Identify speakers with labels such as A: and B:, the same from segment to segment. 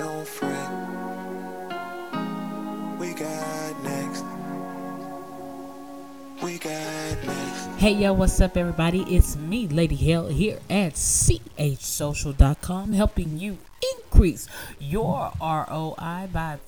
A: don't fret. We got next. We got next.
B: Hey yo, what's up, everybody? It's me, Lady Hell, here at chsocial.com, helping you increase your ROI by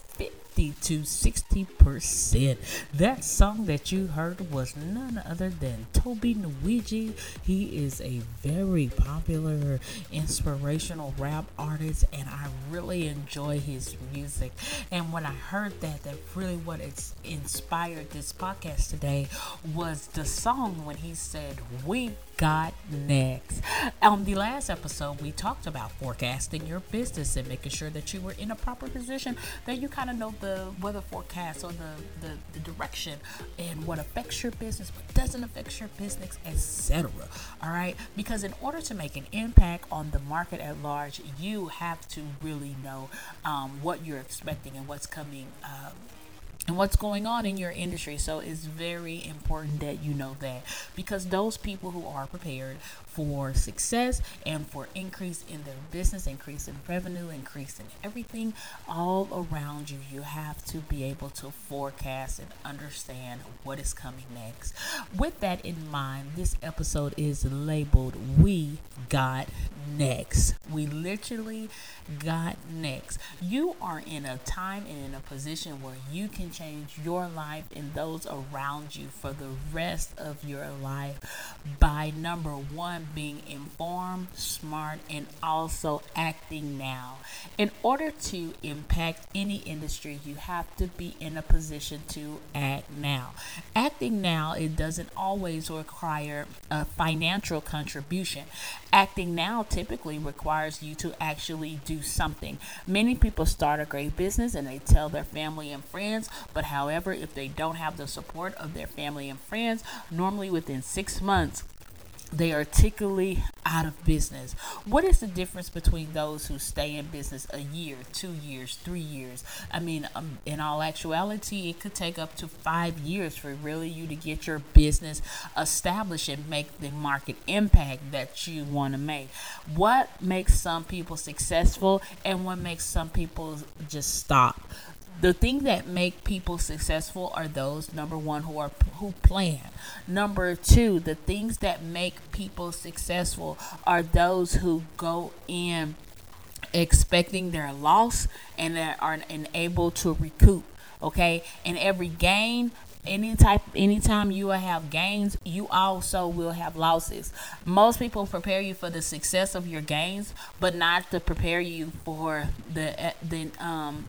B: 50 to 60%. That song that you heard was none other than Tobe Nwigwe. He is a very popular inspirational rap artist, and I really enjoy his music. And when I heard that, that really what it's inspired this podcast today was the song when he said, We got next. On the last episode, we talked about forecasting your business and making sure that you were in a proper position, that you kind of know the weather forecast or the, the, the direction and what affects your business, what doesn't affect your business, etc. All right, because in order to make an impact on the market at large, you have to really know um, what you're expecting and what's coming. Um, and what's going on in your industry. So it's very important that you know that because those people who are prepared for success and for increase in their business, increase in revenue, increase in everything all around you, you have to be able to forecast and understand what is coming next. With that in mind, this episode is labeled We Got Next. We literally got next. You are in a time and in a position where you can change your life and those around you for the rest of your life by number one, being informed, smart, and also acting now. In order to impact any industry, you have to be in a position to act now. Acting now, it doesn't always require a financial contribution. Acting now typically requires you to actually do something. Many people start a great business and they tell their family and friends, but however, if they don't have the support of their family and friends, normally within six months, they are typically out of business. What is the difference between those who stay in business a year, two years, three years? I mean, um, in all actuality, it could take up to five years for really you to get your business established and make the market impact that you want to make. What makes some people successful and what makes some people just stop? The things that make people successful are those number one who are who plan. Number two the things that make people successful are those who go in expecting their loss and that are able to recoup okay? And every gain any type anytime you will have gains you also will have losses. Most people prepare you for the success of your gains but not to prepare you for the the um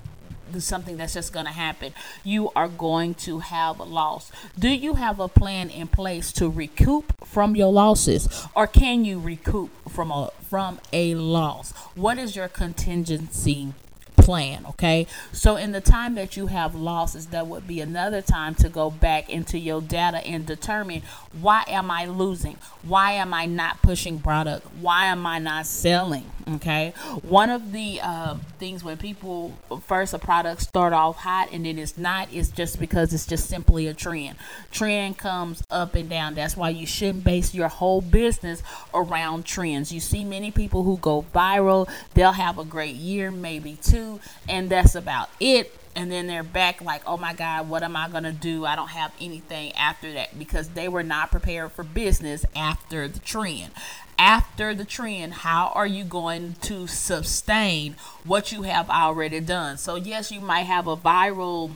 B: something that's just going to happen. You are going to have a loss. Do you have a plan in place to recoup from your losses, or can you recoup from a from a loss? What is your contingency? plan okay so in the time that you have losses that would be another time to go back into your data and determine why am i losing why am i not pushing product why am i not selling okay? One of the uh, things when people first a product start off hot and then it's not is just because it's just simply a trend. Trend comes up and down. That's why you shouldn't base your whole business around trends. You see many people who go viral they'll have a great year maybe two and that's about it. And then they're back like oh my god what am i going to do? I don't have anything after that because they were not prepared for business after the trend after the trend how are you going to sustain what you have already done? So yes you might have a viral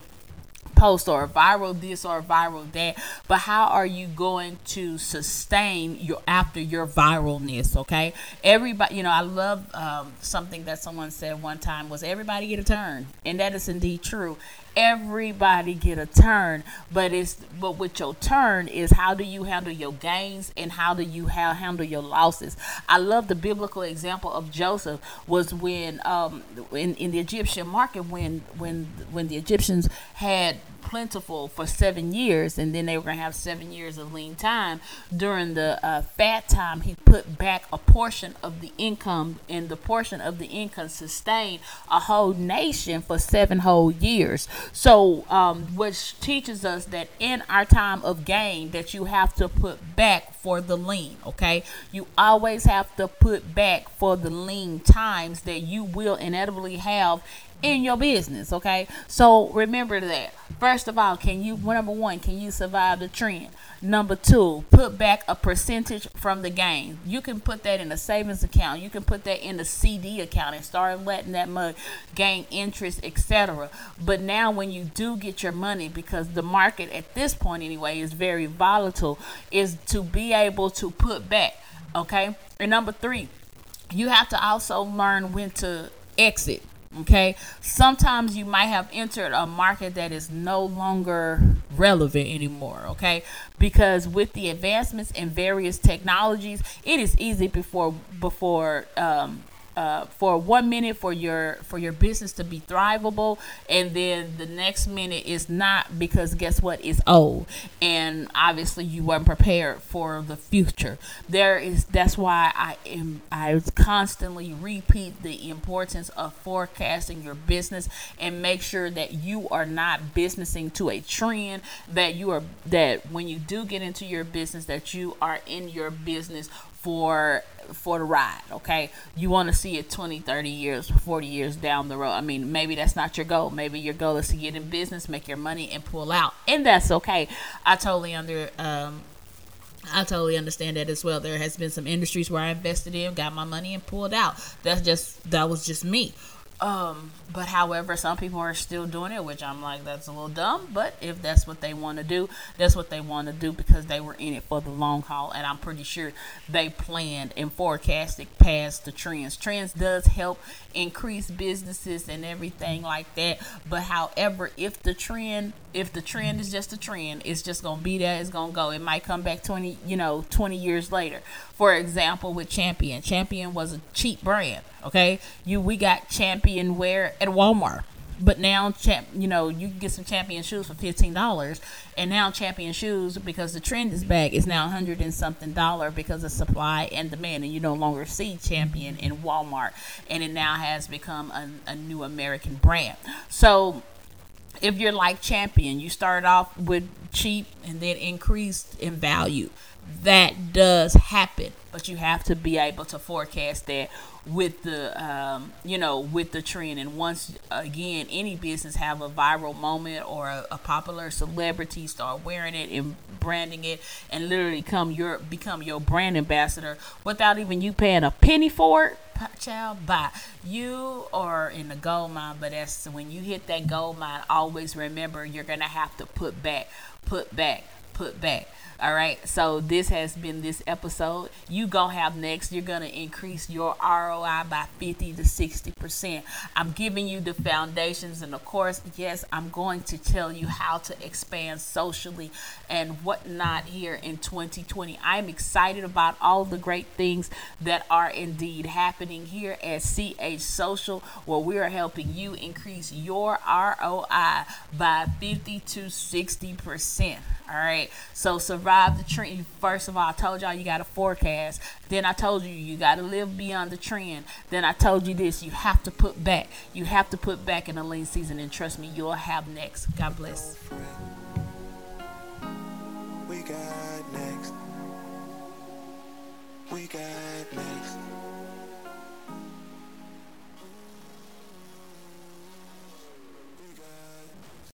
B: post or a viral this or viral that but how are you going to sustain your after your viralness okay? Everybody you know i love um, something that someone said one time was everybody get a turn and that is indeed true everybody get a turn but it's but with your turn is how do you handle your gains and how do you ha- handle your losses? I love the biblical example of joseph was when um in, in the egyptian market when when when the egyptians had plentiful for seven years, and then they were going to have seven years of lean time. During the uh, fat time, he put back a portion of the income, and the portion of the income sustained a whole nation for seven whole years. So, um, which teaches us that in our time of gain, that you have to put back for the lean. Okay, you always have to put back for the lean times that you will inevitably have in your business. Okay, so remember that. First of all, can you number one, can you survive the trend? Number two, put back a percentage from the gain. You can put that in a savings account. You can put that in a CD account and start letting that money gain interest, etc. But now, when you do get your money, because the market at this point anyway is very volatile, is to be able to put back. Okay, and number three, you have to also learn when to exit Okay. Sometimes you might have entered a market that is no longer relevant anymore. Okay. Because with the advancements in various technologies, it is easy before before um, uh, for one minute for your for your business to be thrivable and then the next minute is not because guess what? It's old. And obviously you weren't prepared for the future. There is that's why i am i constantly repeat the importance of forecasting your business and make sure that you are not businessing to a trend that you are that when you do get into your business that you are in your business for for the ride okay you want to see it 20 30 years 40 years down the road i mean maybe that's not your goal maybe your goal is to get in business make your money and pull out and that's okay i totally under um I totally understand that as well. There has been some industries where I invested in, got my money and pulled out. That's just that was just me. Um, but however, some people are still doing it, which I'm like, that's a little dumb. But if that's what they want to do, that's what they want to do because they were in it for the long haul. And I'm pretty sure they planned and forecasted past the trends. Trends does help increase businesses and everything like that. But however, if the trend, if the trend is just a trend, it's just gonna be there. It's gonna go. It might come back 20, you know, 20 years later. For example, with Champion, Champion was a cheap brand. Okay, you we got Champion wear at Walmart. But now, champ, you know, you can get some champion shoes for fifteen dollars, and now champion shoes because the trend is back is now hundred and something dollar because of supply and demand, and you no longer see champion in Walmart, and it now has become a, a new American brand. So if you're like champion you start off with cheap and then increased in value that does happen. But you have to be able to forecast that with the um, you know with the trend. And once again any business have a viral moment or a, a, popular celebrity start wearing it and branding it and literally come your become your brand ambassador without even you paying a penny for it child bye. You are in the gold mine but that's when you hit that gold mine always remember you're gonna have to put back put back put back all right. So this has been this episode. You gonna have next. You're gonna increase your ROI by 50 to 60 percent. I'm giving you the foundations, and of course, yes, I'm going to tell you how to expand socially and whatnot here in 2020. I'm excited about all the great things that are indeed happening here at CH Social, where we are helping you increase your ROI by 50 to 60 percent. All right. So survive Drive the trend, first of all, I told y'all you got to forecast. Then I told you you got to live beyond the trend. Then I told you this you have to put back. You have to put back in a lean season, and trust me, you'll have next. God bless. We got next. We got next.